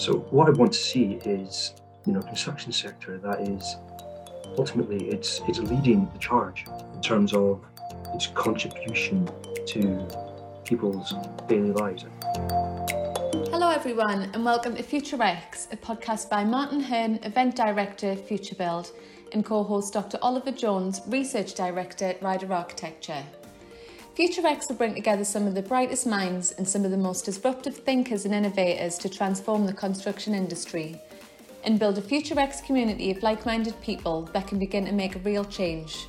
So what I want to see is, you know, construction sector that is ultimately it's it's leading the charge in terms of its contribution to people's daily lives. Hello, everyone, and welcome to Future X, a podcast by Martin Hearn, Event Director, Future Build, and co host Dr. Oliver Jones, Research Director at Ryder Architecture. Future X will bring together some of the brightest minds and some of the most disruptive thinkers and innovators to transform the construction industry and build a FutureX community of like minded people that can begin to make a real change.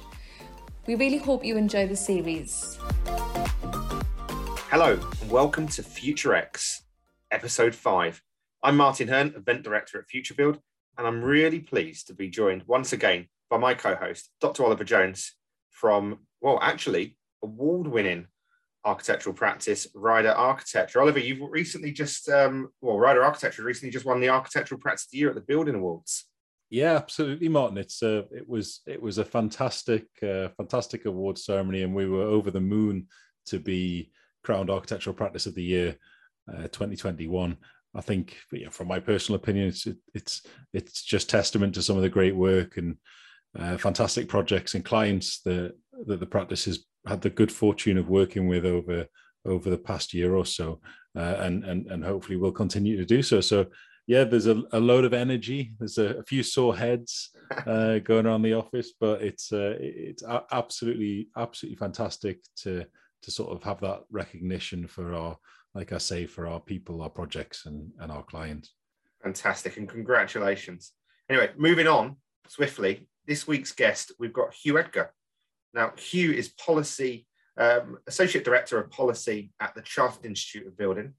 We really hope you enjoy the series. Hello, and welcome to FutureX, episode 5. I'm Martin Hearn, event director at FutureBuild, and I'm really pleased to be joined once again by my co host, Dr. Oliver Jones, from, well, actually, award winning architectural practice, Ryder Architecture. Oliver, you've recently just, um, well, Ryder Architecture recently just won the Architectural Practice of the Year at the Building Awards. Yeah, absolutely, Martin. It's uh, it was it was a fantastic, uh, fantastic award ceremony, and we were over the moon to be crowned Architectural Practice of the Year, uh, 2021. I think, from my personal opinion, it's it's it's just testament to some of the great work and uh, fantastic projects and clients that that the practice has had the good fortune of working with over over the past year or so, uh, and and and hopefully will continue to do so. So yeah, there's a, a load of energy. There's a, a few sore heads uh, going around the office, but it's uh, it's absolutely absolutely fantastic to to sort of have that recognition for our, like I say, for our people, our projects, and and our clients. Fantastic, and congratulations. Anyway, moving on swiftly. This week's guest, we've got Hugh Edgar. Now, Hugh is policy um, associate director of policy at the Chartered Institute of Building,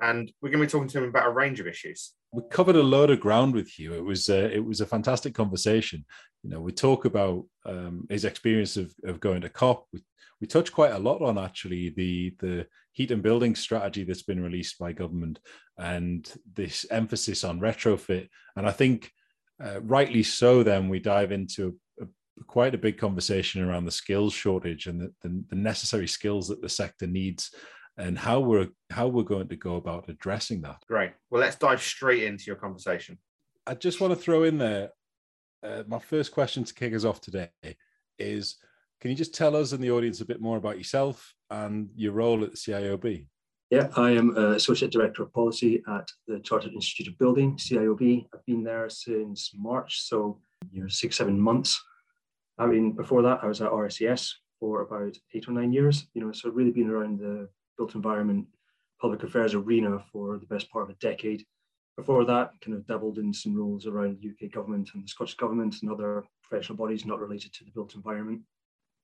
and we're going to be talking to him about a range of issues. We covered a load of ground with Hugh. It was uh, it was a fantastic conversation. You know, we talk about um, his experience of, of going to COP. We, we touch quite a lot on actually the the heat and building strategy that's been released by government and this emphasis on retrofit. And I think uh, rightly so. Then we dive into quite a big conversation around the skills shortage and the, the, the, necessary skills that the sector needs and how we're how we're going to go about addressing that great well let's dive straight into your conversation i just want to throw in there uh, my first question to kick us off today is can you just tell us and the audience a bit more about yourself and your role at the ciob yeah, I am Associate Director of Policy at the Chartered Institute of Building, CIOB. I've been there since March, so you know, six, seven months. I mean, before that, I was at RICS for about eight or nine years, you know, so really been around the built environment, public affairs arena for the best part of a decade. Before that, kind of dabbled in some roles around the UK government and the Scottish government and other professional bodies not related to the built environment.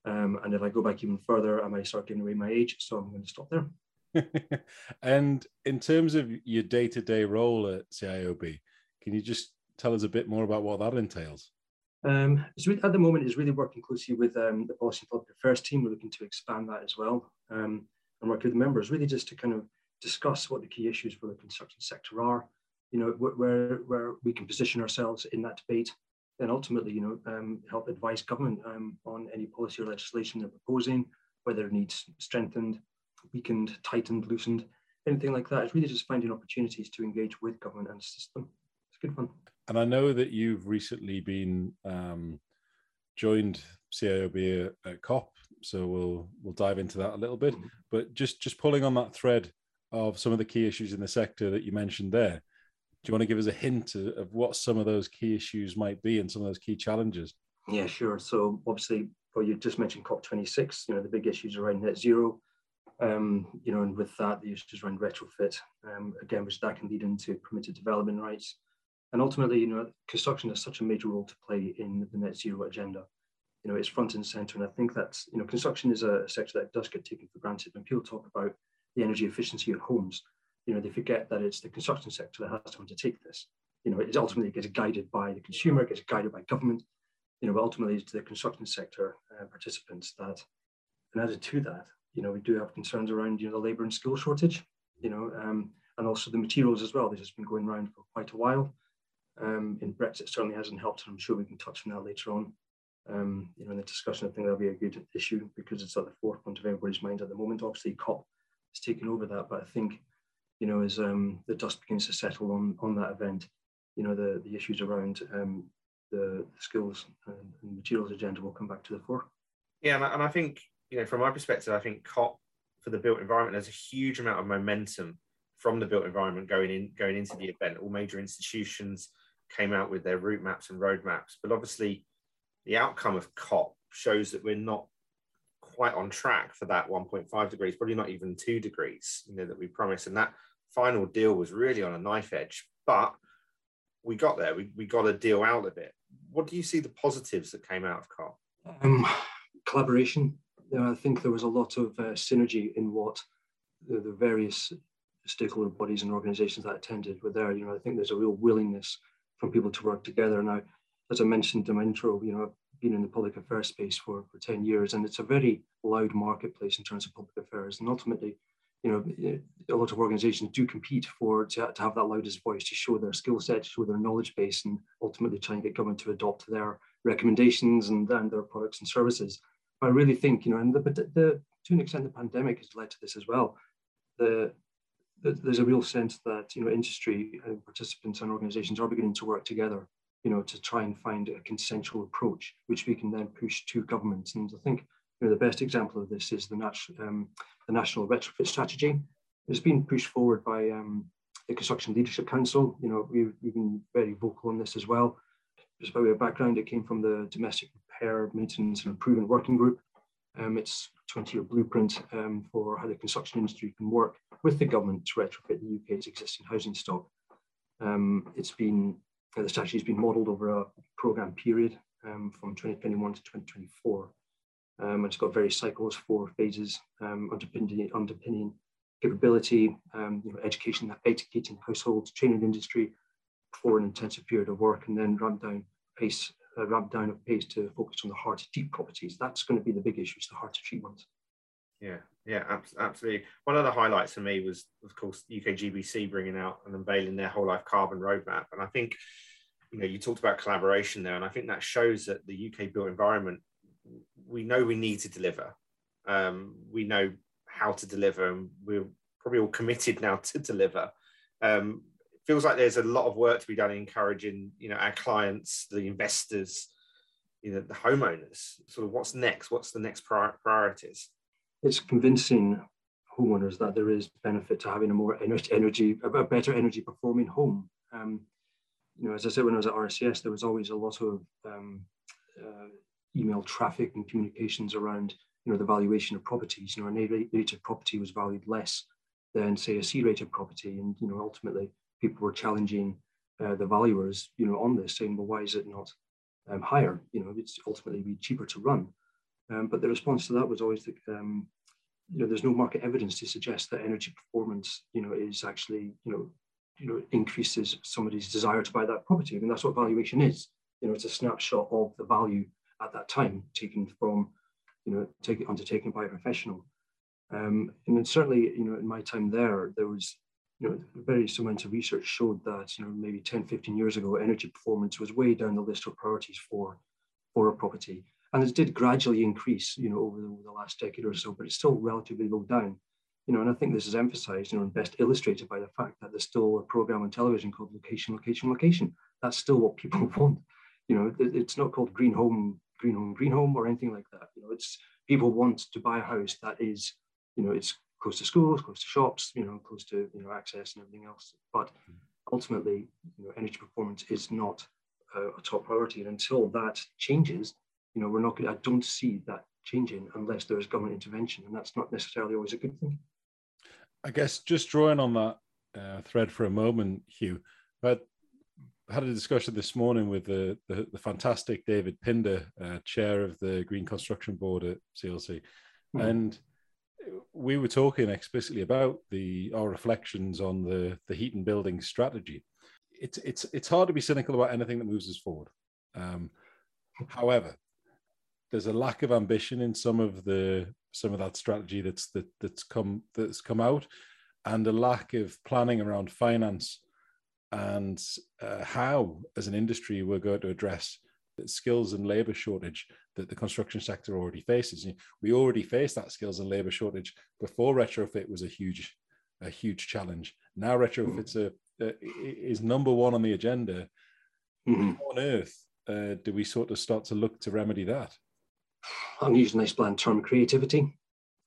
Um, and if I go back even further, I might start giving away my age, so I'm going to stop there. and in terms of your day-to-day role at CIOB, can you just tell us a bit more about what that entails? Um, so at the moment, is really working closely with um, the policy and public affairs team. We're looking to expand that as well um, and work with the members, really just to kind of discuss what the key issues for the construction sector are, you know, where, where we can position ourselves in that debate, and ultimately, you know, um, help advise government um, on any policy or legislation they're proposing, whether it needs strengthened, weakened, tightened, loosened, anything like that. It's really just finding opportunities to engage with government and system. It's good fun and I know that you've recently been um, joined CIOB at, COP, so we'll we'll dive into that a little bit. Mm-hmm. But just just pulling on that thread of some of the key issues in the sector that you mentioned there, do you want to give us a hint of, of what some of those key issues might be and some of those key challenges? Yeah, sure. So obviously, well, you just mentioned COP26. You know, the big issues around net zero. Um, you know, and with that, the issues around retrofit. Um, again, which that can lead into permitted development rights and ultimately, you know, construction has such a major role to play in the net zero agenda. You know, it's front and center. And I think that's, you know, construction is a sector that does get taken for granted. When people talk about the energy efficiency of homes, you know, they forget that it's the construction sector that has to undertake this. You know, it ultimately gets guided by the consumer, it gets guided by government, you know, but ultimately it's the construction sector uh, participants that, and added to that, you know, we do have concerns around, you know, the labor and skill shortage, you know, um, and also the materials as well. This has been going around for quite a while um, in Brexit certainly hasn't helped, and I'm sure we can touch on that later on. Um, you know, in the discussion, I think that'll be a good issue because it's at the forefront of everybody's mind at the moment. Obviously, COP is taking over that, but I think you know, as um, the dust begins to settle on on that event, you know, the the issues around um, the skills and, materials agenda will come back to the fore. Yeah, and I, and I think you know, from my perspective, I think COP for the built environment, there's a huge amount of momentum from the built environment going in going into the event. All major institutions came out with their route maps and roadmaps, but obviously the outcome of COP shows that we're not quite on track for that 1.5 degrees, probably not even two degrees, you know, that we promised. And that final deal was really on a knife edge, but we got there. We, we got a deal out of it. What do you see the positives that came out of COP? Um, collaboration. I think there was a lot of uh, synergy in what the, the, various stakeholder bodies and organizations that attended were there. You know, I think there's a real willingness from people to work together. Now, as I mentioned in my intro, you know, I've been in the public affairs space for, for 10 years, and it's a very loud marketplace in terms of public affairs. And ultimately, you know, eh, a lot of organizations do compete for to, to have that loudest voice to show their skill set, to show their knowledge base, and ultimately try and get government to adopt their recommendations and, and their products and services. But I really think, you know, and the, the, to an extent, the pandemic has led to this as well. The, the, there's a real sense that, you know, industry and participants and organizations are beginning to work together, you know, to try and find a consensual approach, which we can then push to governments. And I think, you know, the best example of this is the, nat- um, the National Retrofit Strategy. It's been pushed forward by um, the Construction Leadership Council. You know, we've, we've been very vocal on this as well. Just by way of background, it came from the Domestic Repair, Maintenance and Improvement Working Group. Um, it's a 20 year blueprint um, for how the construction industry can work with the government to retrofit the UK's existing housing stock. Um, it's been, uh, the strategy has been modelled over a programme period um, from 2021 to 2024. Um, it's got various cycles, four phases, um, underpinning, underpinning capability, you know, education, educating households, training industry for an intensive period of work, and then ramp down pace uh, ramp down of pace to focus on the hard to treat properties. That's going to be the big issues, the hard to treat ones. Yeah, yeah, absolutely. One of the highlights for me was, of course, UK GBC bringing out and unveiling their whole life carbon roadmap. And I think, you know, you talked about collaboration there, and I think that shows that the UK built environment, we know we need to deliver. Um, we know how to deliver, and we're probably all committed now to deliver. Um, feels like there's a lot of work to be done encouraging you know our clients the investors you know the homeowners sort of what's next what's the next priorities? It's convincing homeowners that there is benefit to having a more energy a better energy performing home. Um, you know as i said when i was at RICS there was always a lot of um, uh, email traffic and communications around you know the valuation of properties. You know an a rated property was valued less than say a c rated property. And you know ultimately people were challenging uh, the valuers, you know, on this, saying, well, why is it not um, higher? You know, it's ultimately be cheaper to run. Um, but the response to that was always that, um, you know, there's no market evidence to suggest that energy performance, you know, is actually, you know, you know, increases somebody's desire to buy that property. I mean, that's what valuation is. You know, it's a snapshot of the value at that time, taken from, you know, take, undertaken by a professional. Um, and then certainly, you know, in my time there, there was you know, various amounts of research showed that, you know, maybe 10, 15 years ago, energy performance was way down the list of priorities for, for a property. And it did gradually increase, you know, over the, over the last decade or so, but it's still relatively low down. You know, and I think this is emphasized, you know, and best illustrated by the fact that there's still a program on television called Location, Location, Location. That's still what people want. You know, it, it's not called Green Home, Green Home, Green Home, or anything like that. You know, it's people want to buy a house that is, you know, it's close to schools, close to shops, you know, close to you know access and everything else. But ultimately, you know, energy performance is not a, a top priority, and until that changes, you know, we're not. going. I don't see that changing unless there is government intervention, and that's not necessarily always a good thing. I guess just drawing on that uh, thread for a moment, Hugh, but had a discussion this morning with the, the, the fantastic David Pinder, uh, chair of the Green Construction Board at CLC. Mm-hmm. And we were talking explicitly about the our reflections on the the heat and building strategy. It's it's it's hard to be cynical about anything that moves us forward. Um, however, there's a lack of ambition in some of the some of that strategy that's that that's come that's come out, and a lack of planning around finance and uh, how, as an industry, we're going to address skills and labor shortage that the construction sector already faces. We already faced that skills and labor shortage before retrofit was a huge, a huge challenge. Now retrofits are, uh, is number one on the agenda. Mm-hmm. How on earth uh, do we sort of start to look to remedy that? I'm using a nice bland term, creativity.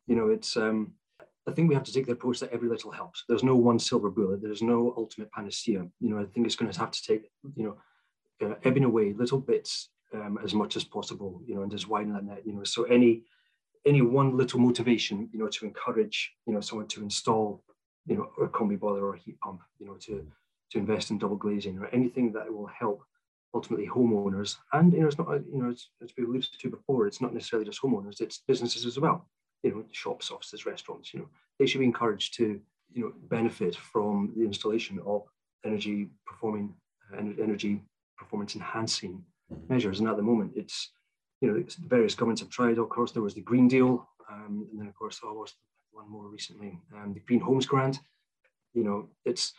You know, it's um, I think we have to take the approach that every little helps. There's no one silver bullet. There's no ultimate panacea. You know, I think it's going to have to take, you know, uh, ebbing away little bits um, as much as possible. You know, and just widen that. You know, so any any one little motivation, you know, to encourage, you know, someone to install, you know, a combi boiler or a heat pump, you know, to to invest in double glazing or anything that will help ultimately homeowners. And you know, it's not, you know, as, as we alluded to before, it's not necessarily just homeowners; it's businesses as well you know, shops, offices, restaurants, you know, they should be encouraged to, you know, benefit from the installation of energy performing, uh, energy performance enhancing mm-hmm. measures. And at the moment, it's, you know, various governments have tried. Of course, there was the Green Deal, um, and then of course there was one more recently, um, the Green Homes Grant. You know, it's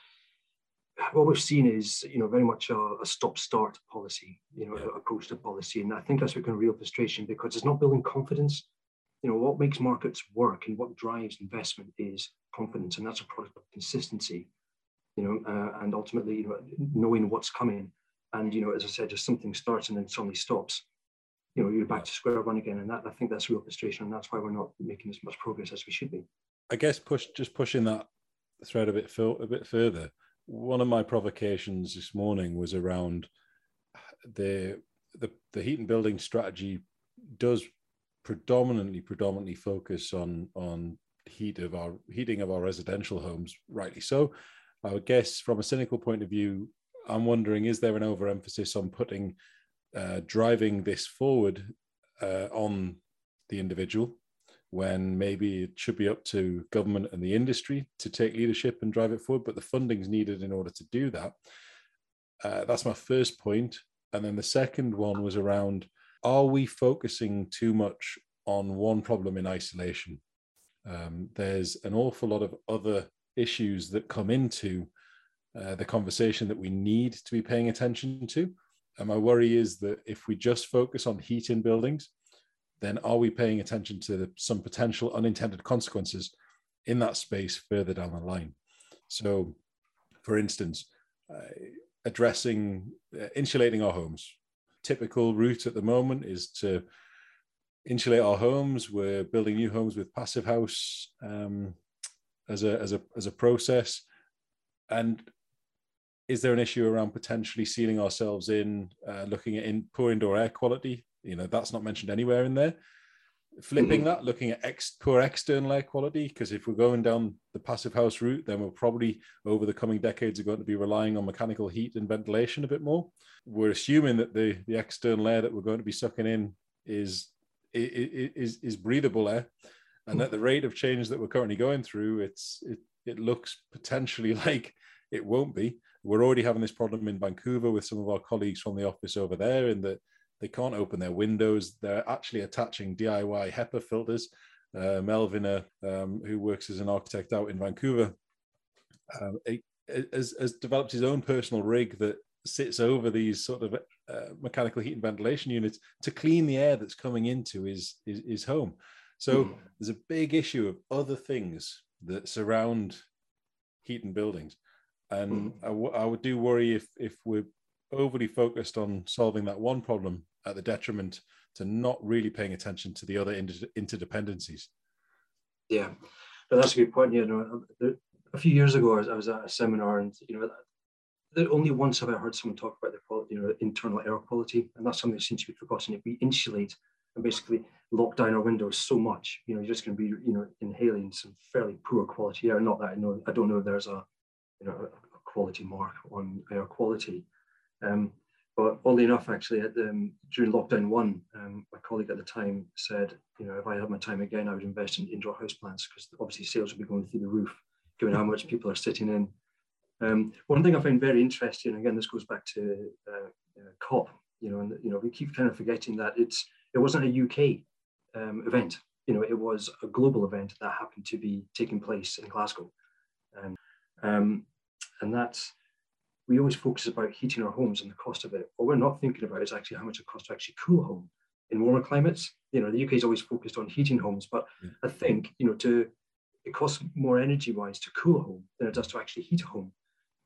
what we've seen is, you know, very much a, a stop-start policy, you know, yeah. approach to policy, and I think that's become real frustration because it's not building confidence you know, what makes markets work and what drives investment is confidence, and that's a product of consistency, you know, uh, and ultimately, you know, knowing what's coming. And you know, as I said, just something starts and then suddenly stops. You know, you're back to square one again, and that I think that's real frustration, and that's why we're not making as much progress as we should be. I guess push just pushing that thread a bit a bit further. One of my provocations this morning was around the the the heat and building strategy does predominantly predominantly focus on on heat of our heating of our residential homes rightly so i would guess from a cynical point of view i'm wondering is there an overemphasis on putting uh, driving this forward uh, on the individual when maybe it should be up to government and the industry to take leadership and drive it forward but the funding's needed in order to do that uh, that's my first point. point and then the second one was around are we focusing too much on one problem in isolation? Um, there's an awful lot of other issues that come into uh, the conversation that we need to be paying attention to. And my worry is that if we just focus on heat in buildings, then are we paying attention to the, some potential unintended consequences in that space further down the line? So, for instance, uh, addressing uh, insulating our homes, typical route at the moment is to insulate our homes. We're building new homes with passive house um, as a as a as a process. And is there an issue around potentially sealing ourselves in, uh, looking at in poor indoor air quality? You know, that's not mentioned anywhere in there. Flipping mm-hmm. that, looking at ex, poor external air quality, because if we're going down the passive house route, then we're probably over the coming decades are going to be relying on mechanical heat and ventilation a bit more. We're assuming that the the external air that we're going to be sucking in is is is breathable air, and at the rate of change that we're currently going through, it's it it looks potentially like it won't be. We're already having this problem in Vancouver with some of our colleagues from the office over there, in that they can't open their windows. They're actually attaching DIY HEPA filters. Uh, Melvin, uh, um, who works as an architect out in Vancouver, um, has, has developed his own personal rig that sits over these sort of uh, mechanical heat and ventilation units to clean the air that's coming into his his, his home. So mm. there's a big issue of other things that surround heat and buildings, and mm. I, w- I would do worry if if we're overly focused on solving that one problem at the detriment to not really paying attention to the other inter- interdependencies. Yeah, but that's a good point. You know, a few years ago, I was at a seminar, and you know, the only once have I heard someone talk about the quality, you know, internal air quality, and that's something that seems to be forgotten. If we insulate and basically lock down our windows so much, you know, you're just going to be, you know, inhaling some fairly poor quality air. Not that I know, I don't know if there's a, you know, a quality mark on air quality. Um, but oddly enough, actually, at the, um, during lockdown one, um, my colleague at the time said, you know, if I had my time again, I would invest in indoor house plants because obviously sales would be going through the roof, given how much people are sitting in. Um, one thing I find very interesting, again, this goes back to uh, uh, COP, you know, and you know, we keep kind of forgetting that it's it wasn't a UK um, event, you know, it was a global event that happened to be taking place in Glasgow, and um, and that's we always focus about heating our homes and the cost of it. What we're not thinking about is actually how much it costs to actually cool a home in warmer climates. You know, the UK is always focused on heating homes, but I think you know to it costs more energy wise to cool a home than it does to actually heat a home.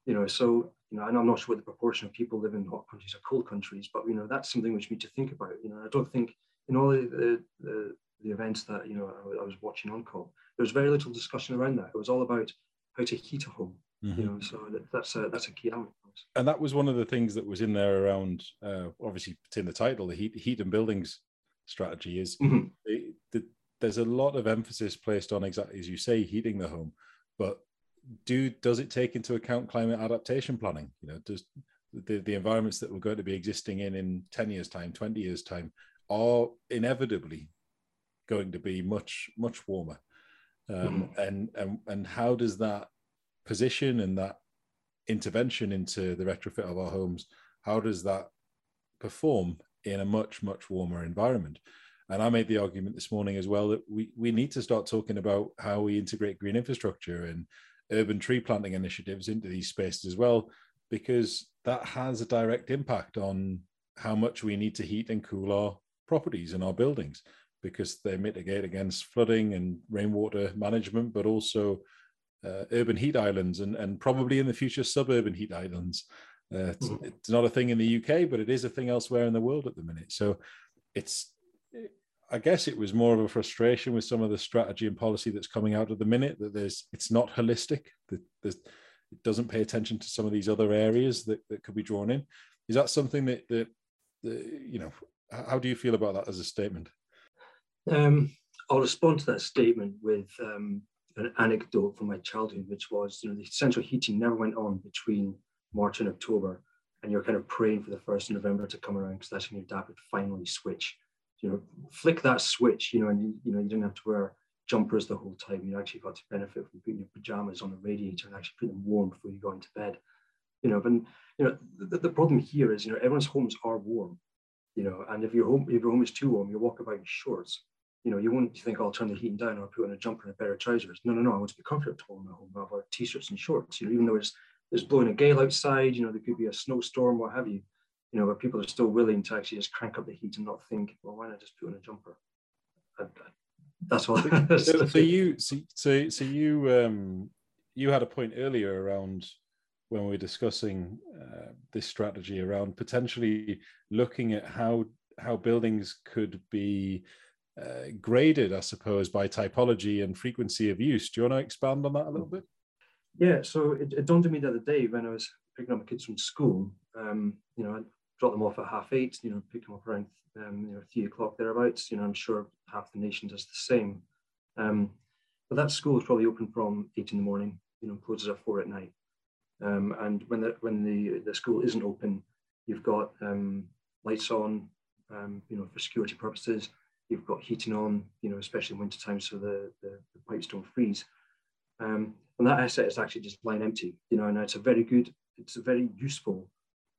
You know, so you know, and I'm not sure what the proportion of people live in hot countries or cold countries, but you know, that's something which we need to think about. You know, I don't think in all the the, the events that you know I, I was watching on call, there was very little discussion around that. It was all about how to heat a home. Mm-hmm. You know, so that, that's a that's a key element. And that was one of the things that was in there around, uh, obviously, it's in the title, the heat heat and buildings strategy is mm-hmm. the, there's a lot of emphasis placed on exactly as you say, heating the home, but do does it take into account climate adaptation planning? You know, does the, the environments that we're going to be existing in in 10 years time 20 years time are inevitably going to be much much warmer um, mm. and and and how does that position and that intervention into the retrofit of our homes how does that perform in a much much warmer environment and i made the argument this morning as well that we we need to start talking about how we integrate green infrastructure and urban tree planting initiatives into these spaces as well because that has a direct impact on how much we need to heat and cool our properties and our buildings because they mitigate against flooding and rainwater management, but also uh, urban heat islands and, and probably in the future suburban heat islands. Uh, it's, mm. it's, not a thing in the UK, but it is a thing elsewhere in the world at the minute. So it's, I guess it was more of a frustration with some of the strategy and policy that's coming out at the minute that there's, it's not holistic, that there's, it doesn't pay attention to some of these other areas that, that could be drawn in. Is that something that, that, that you know, how do you feel about that as a statement? Um, I'll respond to that statement with um, an anecdote from my childhood, which was, you know, the central heating never went on between March and October, and you're kind of praying for the first of November to come around because that's when your dad would finally switch. You know, flick that switch, you know, and you, you know you didn't have to wear jumpers the whole time. You actually got to benefit from putting your pajamas on the radiator and actually put them warm before you go into bed. You know, but you know the, the problem here is, you know, everyone's homes are warm. You know, and if your home if your home is too warm, you walk about in shorts you know, you won't think I'll turn the heating down or put on a jumper and a pair of trousers. No, no, no. I want to be comfortable in my home. I have t-shirts and shorts. You know, even though it's there's blowing a gale outside, you know, there could be a snowstorm, what have you. You know, where people are still willing to actually just crank up the heat and not think, well, why not just put on a jumper? I, I, that's all. so, so you, so, so, so you, um, you had a point earlier around when we were discussing uh, this strategy around potentially looking at how how buildings could be uh, graded, I suppose, by typology and frequency of use. Do you want to expand on that a little bit? Yeah, so it, it dawned on me the other day when I was picking up my kids from school. Um, you know, I dropped them off at half eight. You know, pick them up around um, you know three o'clock thereabouts. You know, I'm sure half the nation does the same. Um, but that school is probably open from eight in the morning. You know, closes at four at night. Um, and when the when the the school isn't open, you've got um, lights on. Um, you know, for security purposes you've got heating on, you know, especially in winter time, so the, the, the pipes don't freeze. Um, and that asset is actually just lying empty, you know, and it's a very good, it's a very useful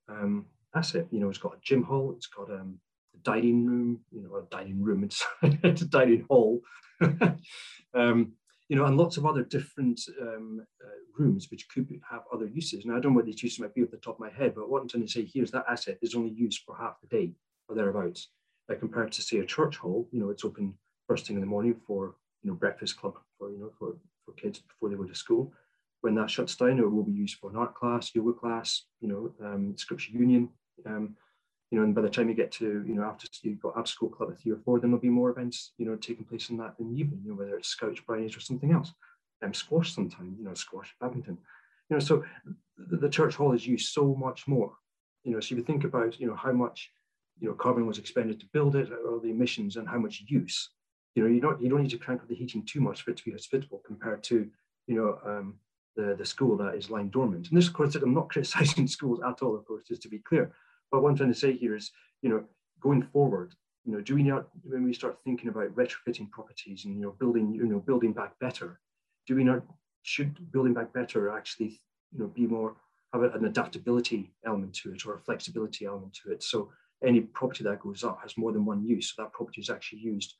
um, asset. You know, it's got a gym hall, it's got um, a dining room, you know, a dining room, it's, it's a dining hall, um, you know, and lots of other different um, uh, rooms which could have other uses. Now, I don't know what these uses might be off the top of my head, but what I'm trying to say here is that asset is only used for half the day or thereabouts uh, compared to say a church hall, you know, it's open first thing in the morning for you know breakfast club for you know for, for kids before they go to school. When that shuts down, it will be used for an art class, yoga class, you know, um, scripture union, um, you know, and by the time you get to you know after you've got after school club at three or four, then there'll be more events you know taking place in that in the evening, you know, whether it's scouts, brownies, or something else. Um, squash sometime, you know, squash, badminton, you know. So the, the church hall is used so much more, you know. So if you think about you know how much you know, carbon was expended to build it, or the emissions and how much use. You know, you don't you don't need to crank up the heating too much for it to be hospitable compared to, you know, um, the the school that is lying dormant. And this, of course, I'm not criticizing schools at all, of course, just to be clear. But what I'm trying to say here is, you know, going forward, you know, do we not when we start thinking about retrofitting properties and you know building, you know, building back better, do we not should building back better actually, you know, be more have an adaptability element to it or a flexibility element to it? So any property that goes up has more than one use. So that property is actually used,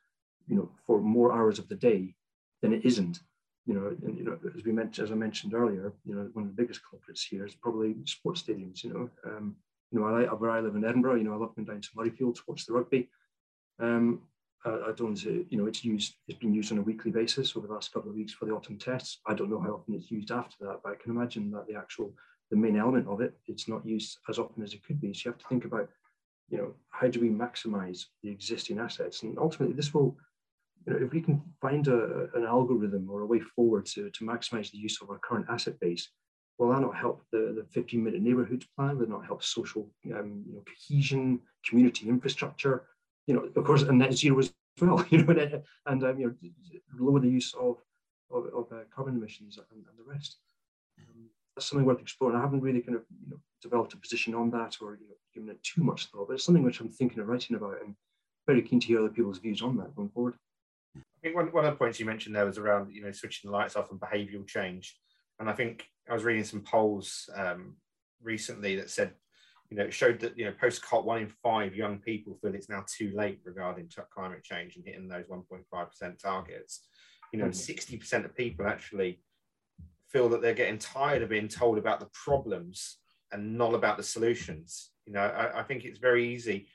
you know, for more hours of the day than it isn't. You know, and you know, as we mentioned, as I mentioned earlier, you know, one of the biggest culprits here is probably sports stadiums. You know, um, you know, I, where I live in Edinburgh, you know, I love going down to Murrayfield to watch the rugby. Um, uh, I don't, you know, it's used, it's been used on a weekly basis over the last couple of weeks for the autumn tests. I don't know how often it's used after that, but I can imagine that the actual, the main element of it, it's not used as often as it could be. So you have to think about, you know, how do we maximize the existing assets? And ultimately this will, you know, if we can find a, an algorithm or a way forward to, to maximize the use of our current asset base, will that not help the, the 15 minute neighborhood plan? Will not help social um, you know, cohesion, community infrastructure? You know, of course, and net zero as well, you know, and, and um, you know, lower the use of, of, of uh, carbon emissions and, and the rest. Um, that's something worth exploring. I haven't really kind of you know, developed a position on that or you know, given it too much thought, but it's something which I'm thinking of writing about and very keen to hear other people's views on that going forward. I think one, one of the points you mentioned there was around, you know, switching the lights off and behavioural change. And I think I was reading some polls um, recently that said, you know, it showed that you know post COP, one in five young people feel it's now too late regarding climate change and hitting those 1.5 percent targets. You know, 60 percent of people actually feel that they're getting tired of being told about the problems and not about the solutions. You know, I, I think it's very easy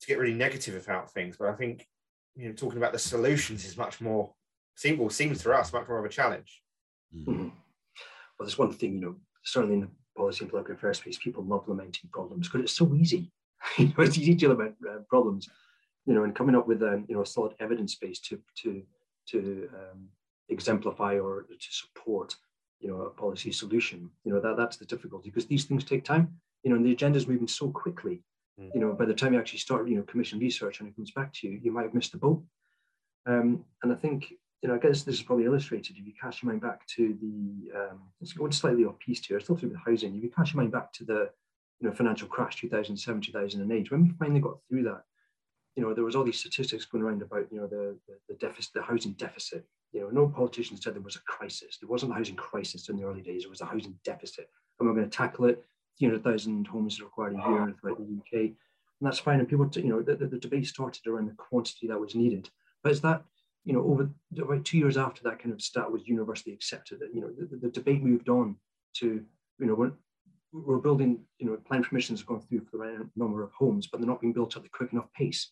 to get really negative about things, but I think you know talking about the solutions is much more seems seems to us much more of a challenge. Mm-hmm well, there's one thing, you know, certainly in the policy and political affairs space, people love lamenting problems because it's so easy. you know, it's easy to lament uh, problems, you know, and coming up with um, you know a solid evidence base to to to um, exemplify or to support you know a policy solution. You know that that's the difficulty because these things take time. You know, and the agenda is moving so quickly. Mm. You know, by the time you actually start, you know, commission research and it comes back to you, you might have missed the boat. Um, and I think you know, I guess this is probably illustrated if you cast your mind back to the, um, let's go slightly off piece here, still through with housing. If you cast your mind back to the, you know, financial crash 2007, 2008, when we finally got through that, you know, there was all these statistics going around about, you know, the, the, the deficit, the housing deficit. You know, no politician said there was a crisis. There wasn't a housing crisis in the early days. It was a housing deficit. And we're going to tackle it. 300,000 homes are required a ah. year throughout the UK. And that's fine. And people, you know, the, the, the debate started around the quantity that was needed. But it's that you know, over about two years after that kind of stat was universally accepted, that you know, the, the debate moved on to, you know, we're, we're building, you know, planning permissions have gone through for the right number of homes, but they're not being built at the quick enough pace.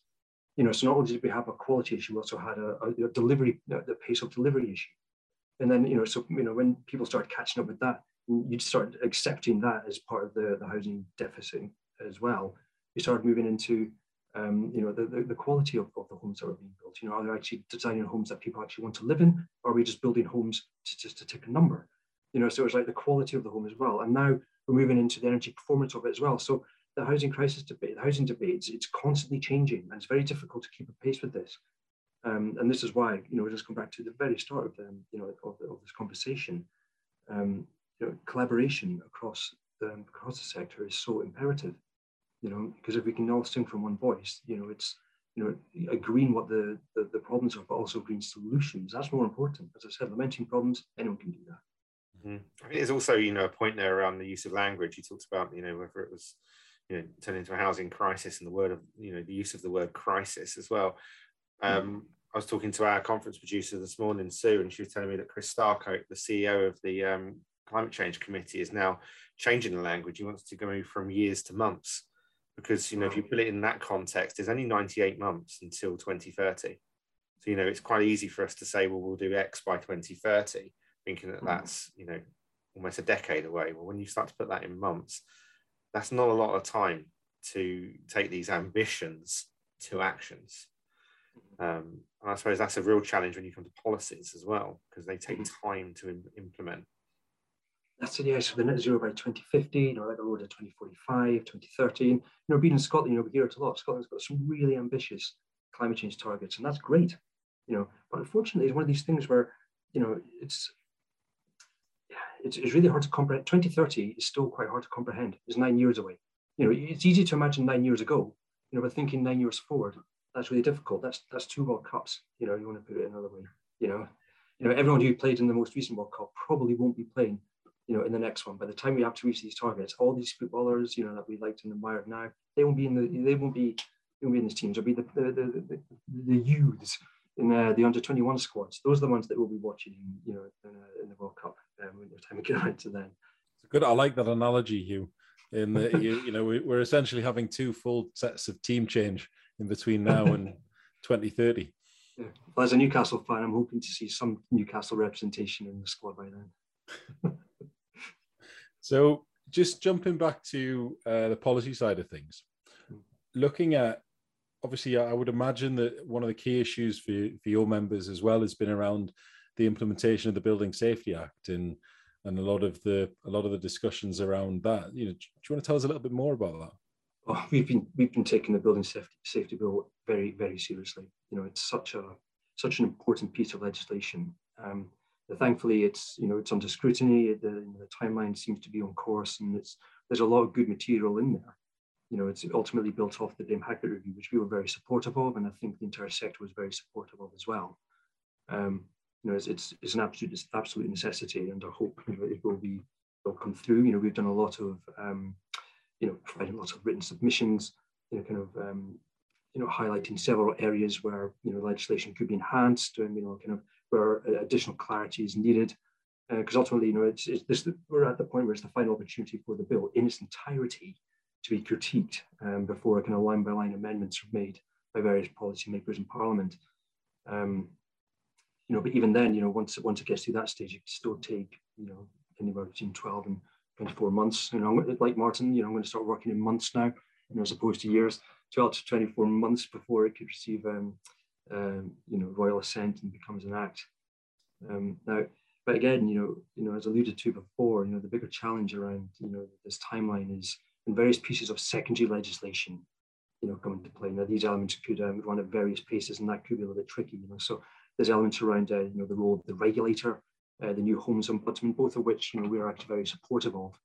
You know, so not only did we have a quality issue, we also had a, a, delivery, the pace of delivery issue. And then, you know, so, you know, when people started catching up with that, you'd start accepting that as part of the, the housing deficit as well. You started moving into um, you know, the, the, the, quality of, of the homes that are being built. You know, are they actually designing homes that people actually want to live in, or are we just building homes to, just to tick a number? You know, so it's like the quality of the home as well. And now we're moving into the energy performance of it as well. So the housing crisis debate, the housing debates, it's constantly changing, and it's very difficult to keep a pace with this. Um, and this is why, you know, just come back to the very start of the, you know, of, of this conversation. Um, you know, collaboration across the, across the sector is so imperative you know, because if we can all sing from one voice, you know, it's, you know, agreeing what the, the, the problems are, but also agreeing solutions. That's more important. As I said, lamenting problems, anyone can do that. Mm-hmm. I think there's also, you know, a point there around the use of language. You talked about, you know, whether it was, you know, turning into a housing crisis and the word of, you know, the use of the word crisis as well. Um, mm-hmm. I was talking to our conference producer this morning, Sue, and she was telling me that Chris Starcote, the CEO of the um, Climate Change Committee, is now changing the language. He wants to go from years to months because you know if you put it in that context there's only 98 months until 2030 so you know it's quite easy for us to say well we'll do x by 2030 thinking that hmm. that's you know almost a decade away well when you start to put that in months that's not a lot of time to take these ambitions to actions um, and i suppose that's a real challenge when you come to policies as well because they take hmm. time to Im- implement that's it, yes, for the net zero by 2050, you know, like a road to 2045, 2030. And, you know, being in Scotland, you know, we hear it a lot. Scotland's got some really ambitious climate change targets, and that's great, you know. But unfortunately, it's one of these things where, you know, it's it's, it's really hard to comprehend. 2030 is still quite hard to comprehend. It's nine years away. You know, it's easy to imagine nine years ago, you know, but thinking nine years forward, that's really difficult. That's that's two World Cups, you know, you want to put it another way, you know. You know, everyone who played in the most recent World Cup probably won't be playing you know, in the next one. By the time we have to reach these targets, all these footballers, you know, that we liked and admired now, they won't be in the, they won't be, they won't be in these teams. It'll be the the the, the, the youths in uh, the under twenty one squads. Those are the ones that we'll be watching, you know, in, uh, in the World Cup um, when the time we get around to then. It's good. I like that analogy, Hugh. In the, you, you know, we, we're essentially having two full sets of team change in between now and 2030. Yeah. Well, as a Newcastle fan, I'm hoping to see some Newcastle representation in the squad by then. so, just jumping back to uh, the policy side of things, looking at obviously, I would imagine that one of the key issues for, for your members as well has been around the implementation of the Building Safety Act and and a lot of the a lot of the discussions around that. You know, do you want to tell us a little bit more about that? Oh, we've been we've been taking the Building Safety Safety Bill very very seriously. You know, it's such a such an important piece of legislation. Um, thankfully, it's you know it's under scrutiny. The, the timeline seems to be on course, and it's there's a lot of good material in there you know, it's ultimately built off the Dame Hackitt review, which we were very supportive of, and I think the entire sector was very supportive of as well. Um, you know, it's, it's, it's an absolute it's absolute necessity, and I hope you know, it will be will come through. You know, we've done a lot of um, you know providing lots of written submissions, you know, kind of um, you know highlighting several areas where you know legislation could be enhanced, and you know, kind of where additional clarity is needed. Because uh, ultimately, you know, it's, it's this, we're at the point where it's the final opportunity for the bill in its entirety to be critiqued um, before kind of line by line amendments are made by various policymakers in Parliament. Um, you know, but even then, you know, once once it gets to that stage, it can still take you know anywhere between 12 and 24 months. You know, like Martin, you know, I'm going to start working in months now, you know, as opposed to years. 12 to 24 months before it could receive, um, um, you know, royal assent and becomes an act. Um, now, but again, you know, you know, as alluded to before, you know, the bigger challenge around, you know, this timeline is and various pieces of secondary legislation, you know, come into play. Now, these elements could um, run at various paces, and that could be a little bit tricky, you know. So there's elements around, uh, you know, the role of the regulator, uh, the new Homes Ombudsman, both of which, you know, we are actually very supportive of.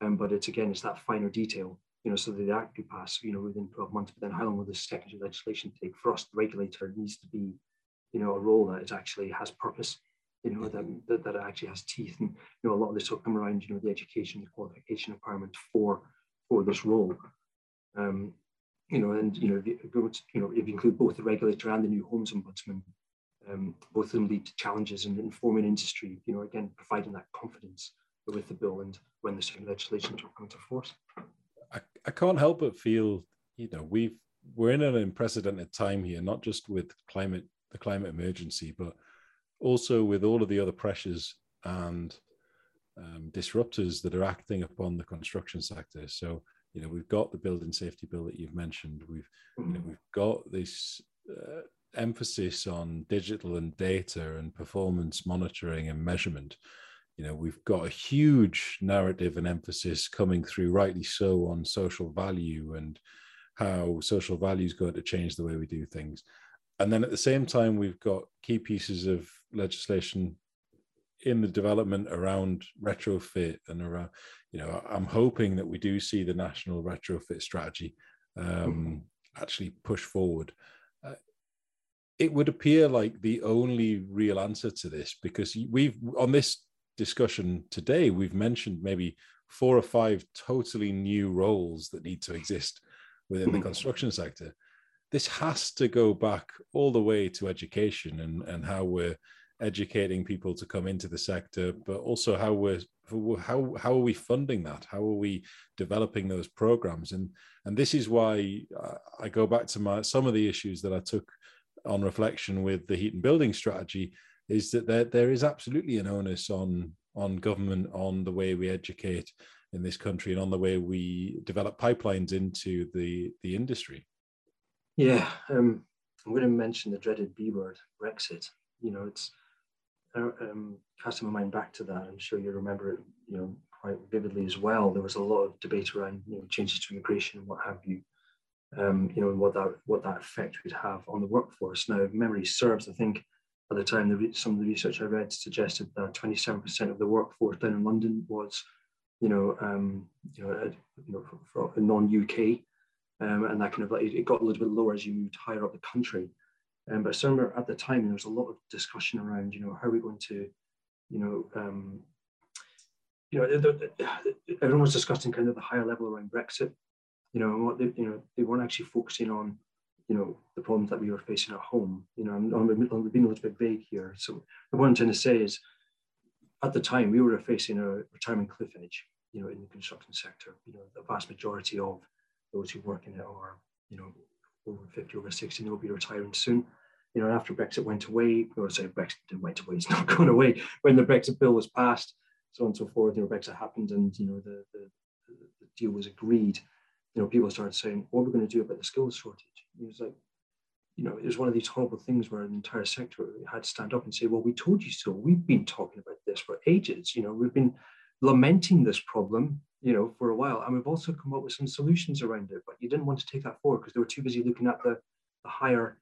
Um, but it's again, it's that finer detail, you know, so that the act could pass, you know, within 12 months. But then how long will this secondary legislation take? For us, the regulator needs to be, you know, a role that actually has purpose you know, that, that, that, actually has teeth. And, you know, a lot of this will come around, you know, the education, the qualification requirement for for this role. Um, you know, and you know, if you, know, if you include both the regulator and the new Homes Ombudsman, um, both of them lead to challenges in informing industry. You know, again, providing that confidence with the bill and when the second legislation will come into force. I, I can't help but feel, you know, we've we're in an unprecedented time here, not just with climate the climate emergency, but also with all of the other pressures and um, disruptors that are acting upon the construction sector. So, you know, we've got the building safety bill that you've mentioned. We've, you know, mm-hmm. we've got this uh, emphasis on digital and data and performance monitoring and measurement. You know, we've got a huge narrative and emphasis coming through, rightly so, on social value and how social value is going to change the way we do things. And then at the same time, we've got key pieces of legislation in the development around retrofit and around, you know, I'm hoping that we do see the national retrofit strategy um, mm-hmm. actually push forward. Uh, it would appear like the only real answer to this because we've on this discussion today we've mentioned maybe four or five totally new roles that need to exist within the mm-hmm. construction sector this has to go back all the way to education and, and how we're educating people to come into the sector, but also how we're how how are we funding that? How are we developing those programs? And and this is why I go back to my some of the issues that I took on reflection with the heat and building strategy is that there there is absolutely an onus on on government on the way we educate in this country and on the way we develop pipelines into the the industry. Yeah, um, I'm going to mention the dreaded B word, Brexit. You know, it's um, casting my mind back to that, I'm sure you remember it, you know, quite vividly as well. There was a lot of debate around, you know, changes to immigration and what have you, um, you know, and what that what that effect would have on the workforce. Now, if memory serves, I think at the time, the some of the research I read suggested that 27% of the workforce down in London was, you know, um, you know, you know, for, for non-UK, um, and that kind of like it got a little bit lower as you moved higher up the country. Um, but I at the time there was a lot of discussion around, you know, how are we going to, you know, um, you know, everyone was discussing kind of the higher level around Brexit, you know, and what they, you know, they weren't actually focusing on, you know, the problems that we were facing at home. You know, I'm, I'm being a little bit vague here. So what I'm trying to say is, at the time we were facing a retirement cliff edge, you know, in the construction sector. You know, the vast majority of those who work in it are, you know, over 50, over 60, and they'll be retiring soon. You know, after Brexit went away, or sorry, Brexit went away, it's not going away. When the Brexit bill was passed, so on and so forth, you know, Brexit happened and, you know, the, the, the deal was agreed. You know, people started saying, what are we going to do about the skills shortage? It was like, you know, it was one of these horrible things where an entire sector had to stand up and say, well, we told you so. We've been talking about this for ages. You know, we've been lamenting this problem, you know, for a while. And we've also come up with some solutions around it, but you didn't want to take that forward because they were too busy looking at the, the higher,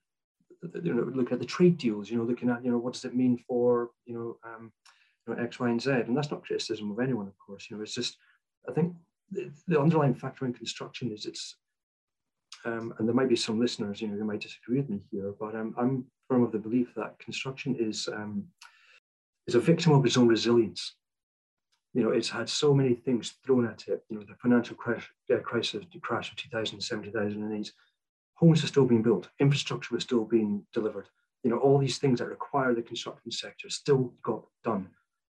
you know, looking at the trade deals, you know, looking at, you know, what does it mean for, you know, um, you know, X, Y, and Z. And that's not criticism of anyone, of course. You know, it's just, I think the, the underlying factor in construction is it's um, and there might be some listeners, you know, who might disagree with me here, but um, I'm firm of the belief that construction is um, is a victim of its own resilience. You know, it's had so many things thrown at it. You know, the financial crash, uh, crisis, the crash of 2007, 2008. Homes are still being built. Infrastructure was still being delivered. You know, all these things that require the construction sector still got done.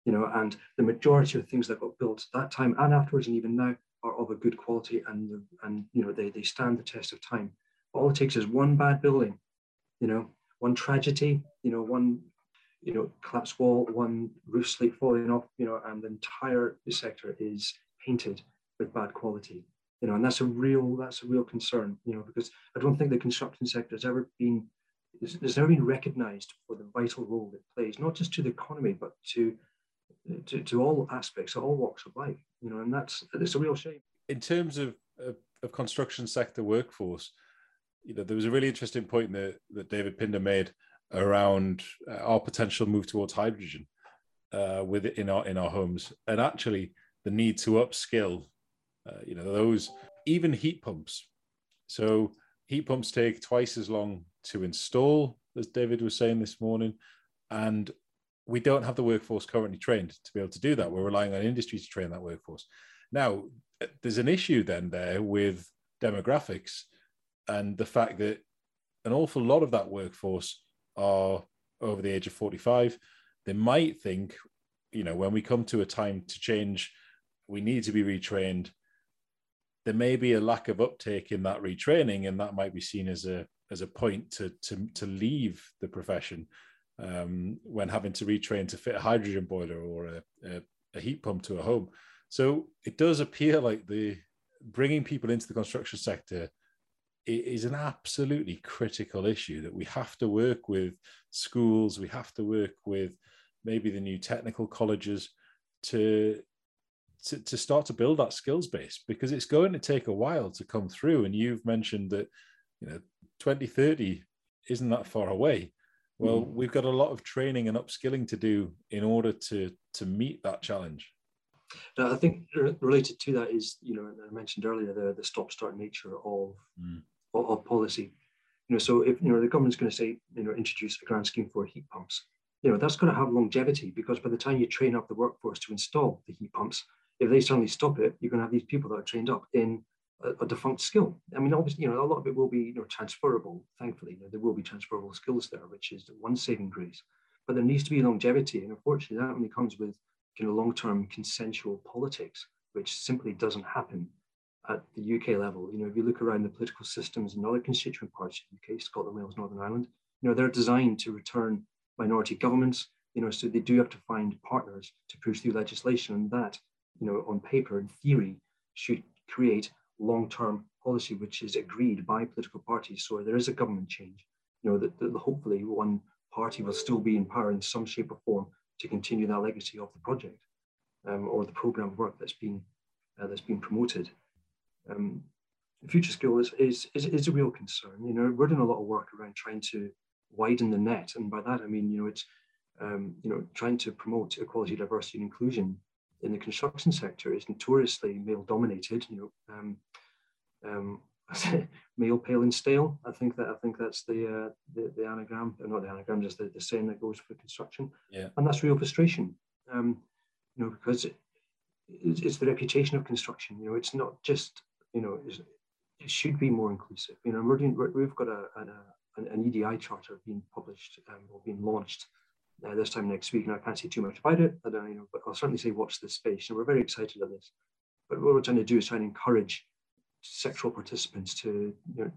You know, and the majority of things that got built that time and afterwards, and even now, are of a good quality and and you know they, they stand the test of time. All it takes is one bad building, you know, one tragedy, you know, one you know collapsed wall, one roof slate falling off, you know, and the entire sector is painted with bad quality. You know, and that's a real that's a real concern, you know, because I don't think the construction sector has ever been has never been recognized for the vital role it plays, not just to the economy, but to to, to all aspects, all walks of life, you know, and that's it's a real shame. In terms of, of, of construction sector workforce, you know, there was a really interesting point that, that David Pinder made around uh, our potential move towards hydrogen uh, with it in our in our homes, and actually the need to upskill, uh, you know, those even heat pumps. So heat pumps take twice as long to install, as David was saying this morning, and we don't have the workforce currently trained to be able to do that. We're relying on industry to train that workforce. Now, there's an issue then there with demographics and the fact that an awful lot of that workforce are over the age of 45. They might think, you know, when we come to a time to change, we need to be retrained. There may be a lack of uptake in that retraining, and that might be seen as a as a point to to to leave the profession um, when having to retrain to fit a hydrogen boiler or a, a, a, heat pump to a home. So it does appear like the bringing people into the construction sector is an absolutely critical issue that we have to work with schools, we have to work with maybe the new technical colleges to to, to start to build that skills base because it's going to take a while to come through. And you've mentioned that you know 2030 isn't that far away. Well, mm. we've got a lot of training and upskilling to do in order to to meet that challenge. Now, I think related to that is, you know, I mentioned earlier the, the stop-start nature of, mm. Of, policy. You know, so if you know the government's going to say, you know, introduce a grant scheme for heat pumps, you know, that's going to have longevity because by the time you train up the workforce to install the heat pumps, if they suddenly stop it, you're going to have these people that are trained up in a, a, defunct skill. I mean, obviously, you know, a lot of it will be, you know, transferable. Thankfully, you know, there will be transferable skills there, which is one saving grace. But there needs to be longevity, and unfortunately, that only comes with, you know, long-term consensual politics, which simply doesn't happen at the UK level. You know, if you look around the political systems in other constituent parts of the UK, Scotland, Wales, Northern Ireland, you know, they're designed to return minority governments. You know, so they do have to find partners to push through legislation, and that, you know, on paper, in theory, should create long-term policy which is agreed by political parties. So there is a government change. You know that, that hopefully one party will still be in power in some shape or form to continue that legacy of the project um, or the program of work that's been uh, that's been promoted. Um, future skill is, is, is is a real concern. You know, we're doing a lot of work around trying to widen the net, and by that I mean you know it's um, you know trying to promote equality, diversity, and inclusion in the construction sector is notoriously male dominated. You know, um, um, male, pale, and stale. I think that I think that's the uh, the, the anagram, or not the anagram, just the, the saying that goes for construction. Yeah, and that's real frustration. Um, you know, because it, it's the reputation of construction. You know, it's not just you know, it should be more inclusive. You know, we're doing, we have got a, a, an EDI charter being published um, or being launched uh, this time next week, and I can't say too much about it. I don't, you know, but I'll certainly say watch this space. And we're very excited on this. But what we're trying to do is try and encourage sexual participants to, you know,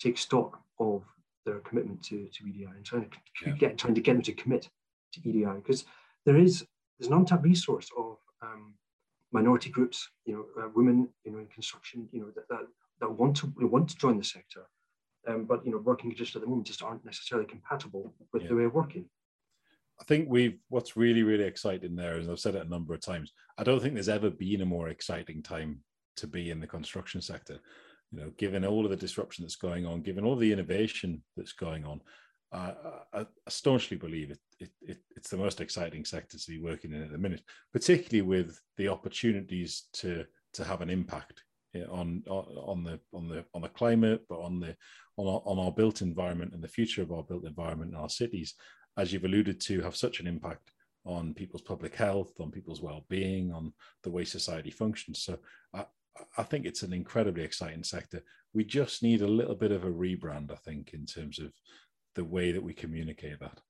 take stock of their commitment to, to EDI and trying to yeah. get trying to get them to commit to EDI because there is there's an untapped resource of um, minority groups, you know, uh, women, you know, in construction, you know, that, that, that want to want to join the sector, um, but you know, working conditions at the moment just aren't necessarily compatible with yeah. the way of working. I think we've what's really really exciting there, as I've said it a number of times. I don't think there's ever been a more exciting time to be in the construction sector. You know, given all of the disruption that's going on, given all the innovation that's going on, uh, I, I, staunchly believe it, it, it, it's the most exciting sector to be working in at the minute, particularly with the opportunities to to have an impact on on the on the on the climate, but on the on our, on our built environment and the future of our built environment in our cities, as you've alluded to, have such an impact on people's public health, on people's well-being, on the way society functions. So I, I think it's an incredibly exciting sector. We just need a little bit of a rebrand, I think, in terms of the way that we communicate that.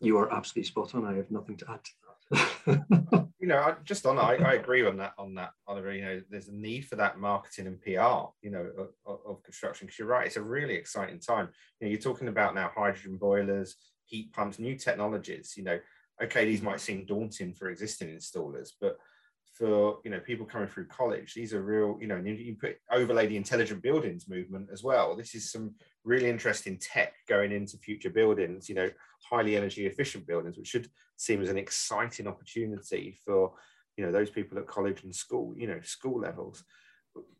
You are absolutely spot on. I have nothing to add to that. you know, I, just on I, I, agree on that. On that, Oliver. You know, there's a need for that marketing and PR. You know, of, of construction because you're right. It's a really exciting time. You know, you're talking about now hydrogen boilers, heat pumps, new technologies. You know, okay, these might seem daunting for existing installers, but for you know people coming through college. These are real you know and you put overlay the intelligent buildings movement as well. This is some really interesting tech going into future buildings you know highly energy efficient buildings which should seem as an exciting opportunity for you know those people at college and school you know school levels.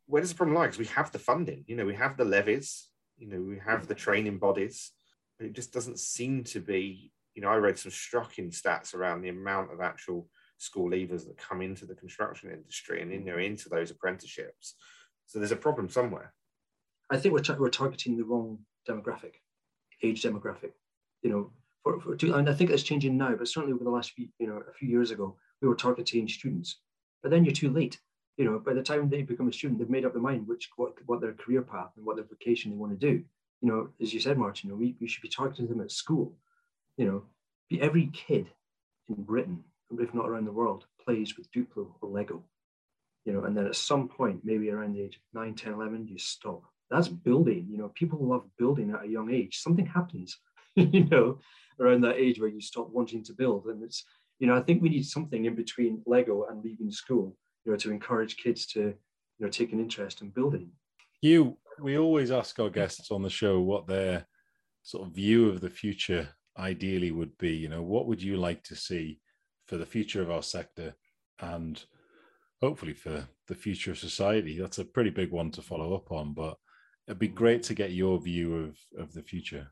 Where does the problem lie? Because we have the funding you know we have the levies you know we have the training bodies but it just doesn't seem to be you know i read some shocking stats around the amount of actual school leavers that come into the construction industry and into those apprenticeships. So there's a problem somewhere. I think we're, we're targeting the wrong demographic, age demographic. You know, for, for to, and I think that's changing now, but certainly over the last few, you know, a few years ago, we were targeting students. But then you're too late. You know, by the time they become a student, they've made up their mind which what, what their career path and what their vocation they want to do. You know, as you said, Martin, you know, we, we should be targeting them at school. You know, every kid in Britain if not around the world, plays with Duplo or Lego. You know, and then at some point, maybe around the age of 9, 10, 11, you stop. That's building. You know, people love building at a young age. Something happens, you know, around that age where you stop wanting to build. And it's, you know, I think we need something in between Lego and leaving school, you know, to encourage kids to, you know, take an interest in building. You, we always ask our guests on the show what their sort of view of the future ideally would be. You know, what would you like to see for the future of our sector and hopefully for the future of society. That's a pretty big one to follow up on, but it'd be great to get your view of, of the future.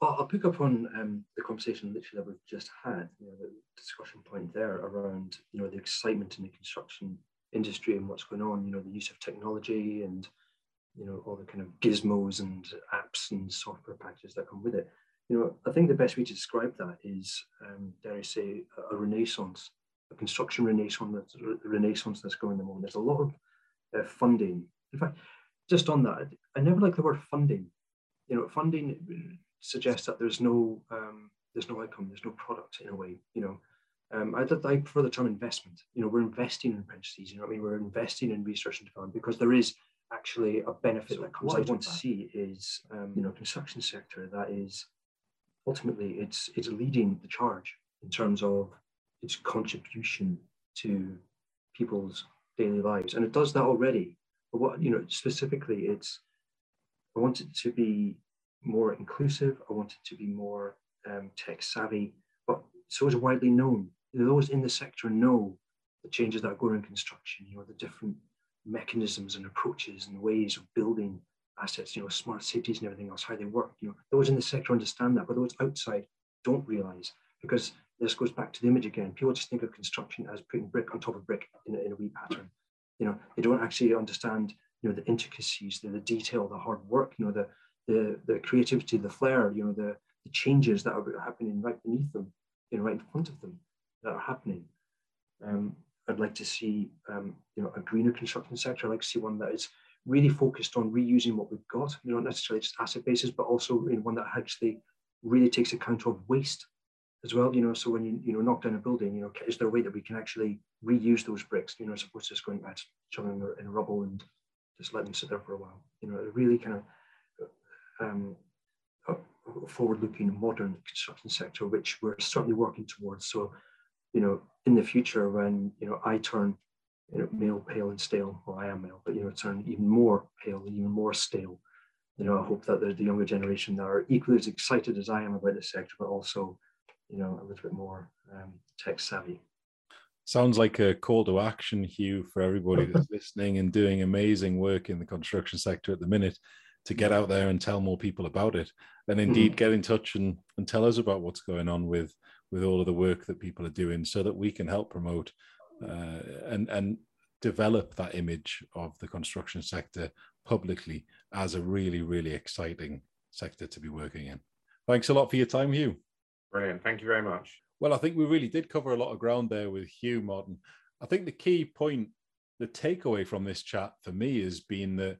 I'll pick up on um, the conversation literally that we've just had, you know, the discussion point there around, you know, the excitement in the construction industry and what's going on, you know, the use of technology and, you know, all the kind of gizmos and apps and software packages that come with it you know, I think the best way to describe that is, um, dare I say, a, renaissance, a construction renaissance, that's, a renaissance that's going on the moment. There's a lot of uh, funding. In fact, just on that, I never like the word funding. You know, funding suggests that there's no um, there's no outcome, there's no product in a way. You know, um, I, I prefer the term investment. You know, we're investing in apprentices. You know, I mean, we're investing in research and development because there is actually a benefit so that comes. What I want to see is, um, you know, construction sector that is ultimately it's it's leading the charge in terms of its contribution to people's daily lives. And it does that already. But what you know specifically it's i want it to be more inclusive. I want it to be more um, tech savvy. But so is widely known. Those in the sector know the changes that are going in construction you know the different mechanisms and approaches and ways of building assets, you know, smart cities and everything else, how they work. You know, those in the sector understand that, but those outside don't realize because this goes back to the image again. People just think of construction as putting brick on top of brick in a, in a wee pattern. You know, they don't actually understand, you know, the intricacies, the, the detail, the hard work, you know, the, the, the creativity, the flair, you know, the, the changes that are happening right beneath them, you know, right in front of them that are happening. Um, I'd like to see, um, you know, a greener construction sector. I'd like to see one that is really focused on reusing what we've got, you know, not necessarily just asset bases, but also in one that actually really takes account of waste as well. You know, so when you you know knock down a building, you know, is there a way that we can actually reuse those bricks? You know, as opposed to just going out shoving them in rubble and just letting them sit there for a while. You know, a really kind of um, forward-looking modern construction sector, which we're certainly working towards. So, you know, in the future, when you know I turn you know, male, pale, and stale, well, I am male, but you know, turn even more pale, even more stale. You know, I hope that the, the younger generation that are equally as excited as I am about the sector, but also, you know, a little bit more um, tech savvy. Sounds like a call to action, Hugh, for everybody that's listening and doing amazing work in the construction sector at the minute to get out there and tell more people about it. And indeed, mm-hmm. get in touch and, and tell us about what's going on with, with all of the work that people are doing so that we can help promote Uh, and, and develop that image of the construction sector publicly as a really, really exciting sector to be working in. Thanks a lot for your time, Hugh. Brilliant. Thank you very much. Well, I think we really did cover a lot of ground there with Hugh Martin. I think the key point, the takeaway from this chat for me has been that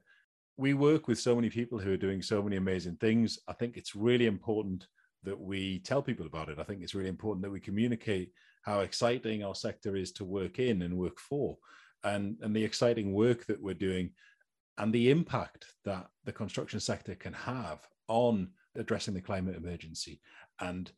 we work with so many people who are doing so many amazing things. I think it's really important that we tell people about it. I think it's really important that we communicate how exciting our sector is to work in and work for, and, and the exciting work that we're doing, and the impact that the construction sector can have on addressing the climate emergency and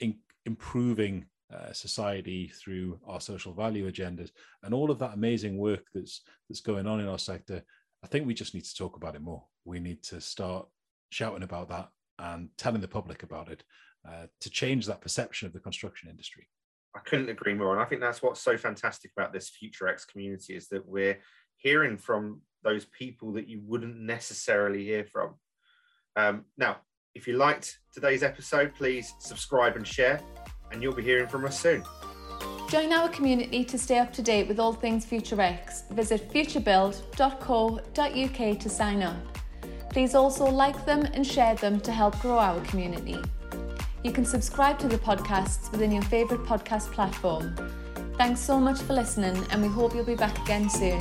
in, improving uh, society through our social value agendas and all of that amazing work that's that's going on in our sector i think we just need to talk about it more. We need to start shouting about that and telling the public about it uh, to change that perception of the construction industry i couldn't agree more and i think that's what's so fantastic about this FutureX community is that we're hearing from those people that you wouldn't necessarily hear from um, now if you liked today's episode, please subscribe and share, and you'll be hearing from us soon. Join our community to stay up to date with all things FutureX. Visit futurebuild.co.uk to sign up. Please also like them and share them to help grow our community. You can subscribe to the podcasts within your favourite podcast platform. Thanks so much for listening, and we hope you'll be back again soon.